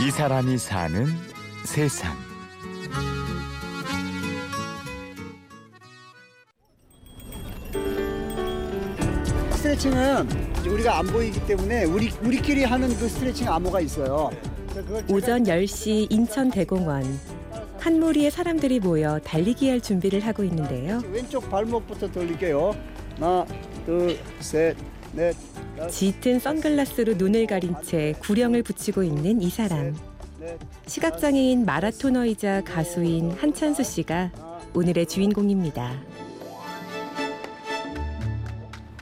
이 사람이 사는 세상. 스트레칭은 우리가 안 보이기 때문에 우리 우리끼리 하는 그 스트레칭 암호가 있어요. 오전 10시 인천 대공원. 한 무리의 사람들이 모여 달리기 할 준비를 하고 있는데요. 왼쪽 발목부터 돌릴게요. 하나, 둘, 셋, 넷, 짙은 선글라스로 눈을 가린 채 구령을 붙이고 있는 이 사람. 넷, 시각장애인 마라토너이자 가수인 한찬수 씨가. 오늘의 주인공입니다.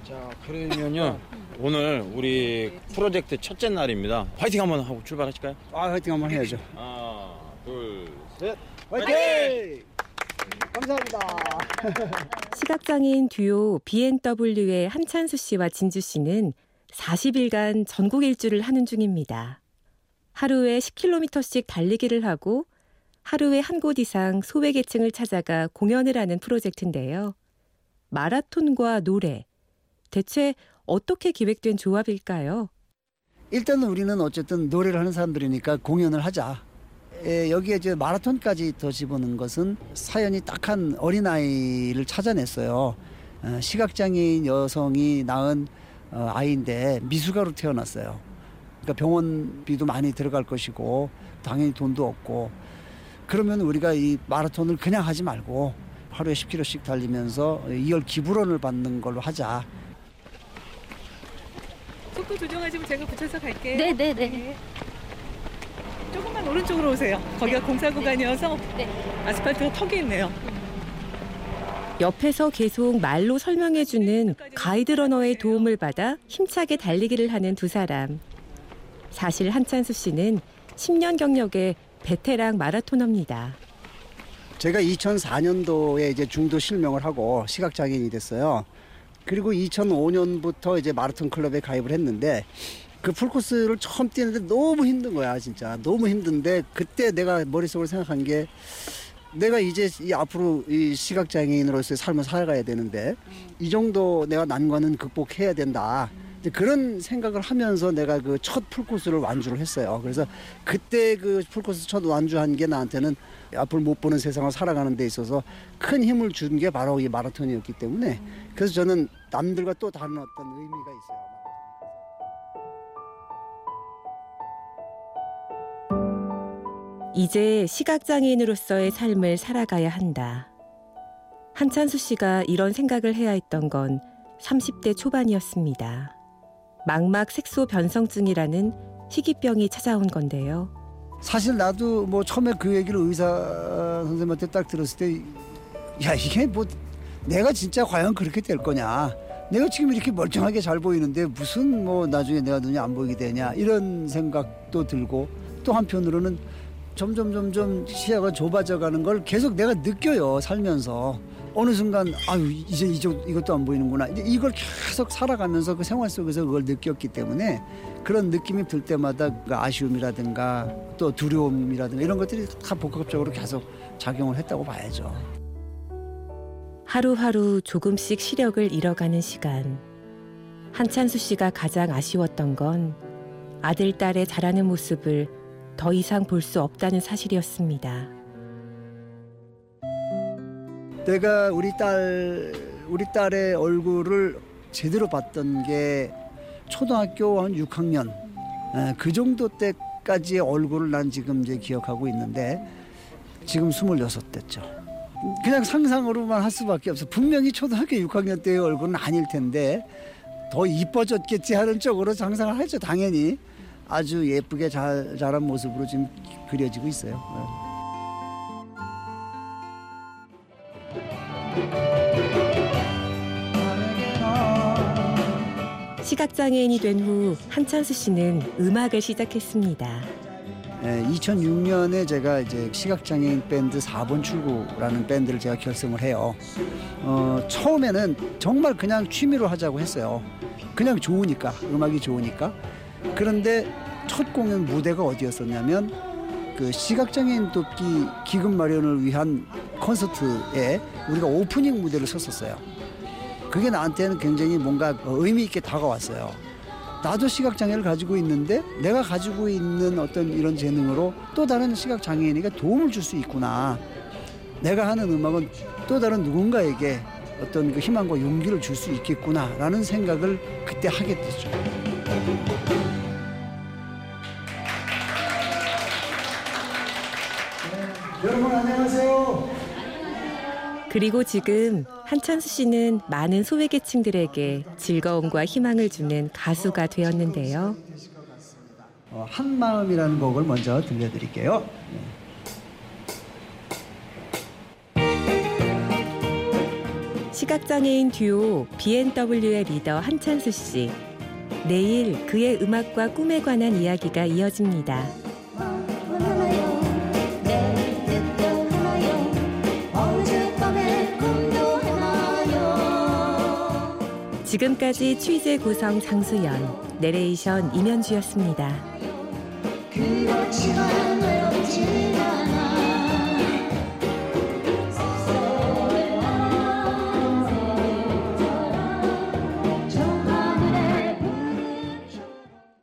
자 그러면요 오늘 우리 프로젝트 첫째 날입니다. 화이팅 한번 하고 출발하실까요? 아, 화이팅 한번 해야죠. 하나 둘 셋. 화이팅! 감사합니다. 시각장애인 듀오 BNW의 한찬수 씨와 진주 씨는 40일간 전국 일주를 하는 중입니다. 하루에 10km씩 달리기를 하고 하루에 한 곳 이상 소외계층을 찾아가 공연을 하는 프로젝트인데요. 마라톤과 노래. 대체 어떻게 기획된 조합일까요? 일단은 우리는 어쨌든 노래를 하는 사람들이니까 공연을 하자. 에, 여기에 이제 마라톤까지 더 집어넣은 것은 사연이 딱 한 어린아이를 찾아냈어요. 어, 시각장애인 여성이 낳은 어, 아이인데 미숙아로 태어났어요. 그러니까 병원비도 많이 들어갈 것이고 당연히 돈도 없고 그러면 우리가 이 마라톤을 그냥 하지 말고 하루에 10km씩 달리면서 2월 기부론을 받는 걸로 하자. 속도 조정하시면 제가 붙여서 갈게요. 네 네 네. 조금만 오른쪽으로 오세요. 거기가 공사 구간이어서 네. 아스팔트가 턱이 있네요. 옆에서 계속 말로 설명해주는 가이드 러너의 도움을 받아 힘차게 달리기를 하는 두 사람. 사실 한찬수 씨는 10년 경력의 베테랑 마라토너입니다. 제가 2004년도에 이제 중도 실명을 하고 시각장애인이 됐어요. 그리고 2005년부터 이제 마라톤 클럽에 가입을 했는데 그 풀코스를 처음 뛰는데 너무 힘든 거야, 진짜. 너무 힘든데 그때 내가 머릿속으로 생각한 게 내가 이제 이 앞으로 이 시각장애인으로서의 삶을 살아가야 되는데 이 정도 내가 난관은 극복해야 된다. 이제 그런 생각을 하면서 내가 그 첫 풀코스를 완주를 했어요. 그래서 그때 그 풀코스 첫 완주한 게 나한테는 앞으로 못 보는 세상을 살아가는 데 있어서 큰 힘을 준 게 바로 이 마라톤이었기 때문에 그래서 저는 남들과 또 다른 어떤 의미가 있어요. 이제 시각장애인으로서의 삶을 살아가야 한다. 한찬수 씨가 이런 생각을 해야 했던 건 30대 초반이었습니다. 망막 색소 변성증이라는 희귀병이 찾아온 건데요. 사실 나도 뭐 처음에 그 얘기를 의사 선생님한테 딱 들었을 때 야 이게 뭐 내가 진짜 과연 그렇게 될 거냐 내가 지금 이렇게 멀쩡하게 잘 보이는데 무슨 뭐 나중에 내가 눈이 안 보이게 되냐 이런 생각도 들고 또 한편으로는 점점 점점 시야가 좁아져 가는 걸 계속 내가 느껴요 살면서 어느 순간 아유 이제 이쪽 이것도 안 보이는구나 이걸 계속 살아가면서 그 생활 속에서 그걸 느꼈기 때문에 그런 느낌이 들 때마다 그 아쉬움이라든가 또 두려움이라든가 이런 것들이 다 복합적으로 계속 작용을 했다고 봐야죠. 하루하루 조금씩 시력을 잃어가는 시간. 한찬수 씨가 가장 아쉬웠던 건 아들, 딸의 자라는 모습을 더 이상 볼 수 없다는 사실이었습니다. 내가 우리 딸 우리 딸의 얼굴을 제대로 봤던 게 초등학교 한 6학년 에, 그 정도 때까지의 얼굴을 난 지금 이제 기억하고 있는데 지금 26됐죠. 그냥 상상으로만 할 수밖에 없어. 분명히 초등학교 6학년 때의 얼굴은 아닐 텐데 더 이뻐졌겠지 하는 쪽으로 상상을 하죠. 당연히 아주 예쁘게 잘 자란 모습으로 지금 그려지고 있어요. 네. 시각장애인이 된 후 한찬수 씨는 음악을 시작했습니다. 2006년에 제가 이제 시각장애인 밴드 4번 출구라는 밴드를 제가 결성을 해요. 어, 처음에는 정말 그냥 취미로 하자고 했어요. 그냥 좋으니까, 음악이 좋으니까. 그런데 첫 공연 무대가 어디였었냐면 그 시각장애인 돕기 기금 마련을 위한 콘서트에 우리가 오프닝 무대를 섰었어요. 그게 나한테는 굉장히 뭔가 의미 있게 다가왔어요. 나도 시각장애를 가지고 있는데 내가 가지고 있는 어떤 이런 재능으로 또 다른 시각장애인에게 도움을 줄 수 있구나. 내가 하는 음악은 또 다른 누군가에게 어떤 그 희망과 용기를 줄 수 있겠구나라는 생각을 그때 하게 됐죠. 여러분 안녕하세요. 그리고 지금 한찬수 씨는 많은 소외계층들에게 즐거움과 희망을 주는 가수가 되었는데요. 어, 한마음이라는 곡을 먼저 들려드릴게요. 시각장애인 듀오 B&W의 리더 한찬수 씨. 내일 그의 음악과 꿈에 관한 이야기가 이어집니다. 지금까지 취재 구성 장수연, 내레이션 임현주였습니다.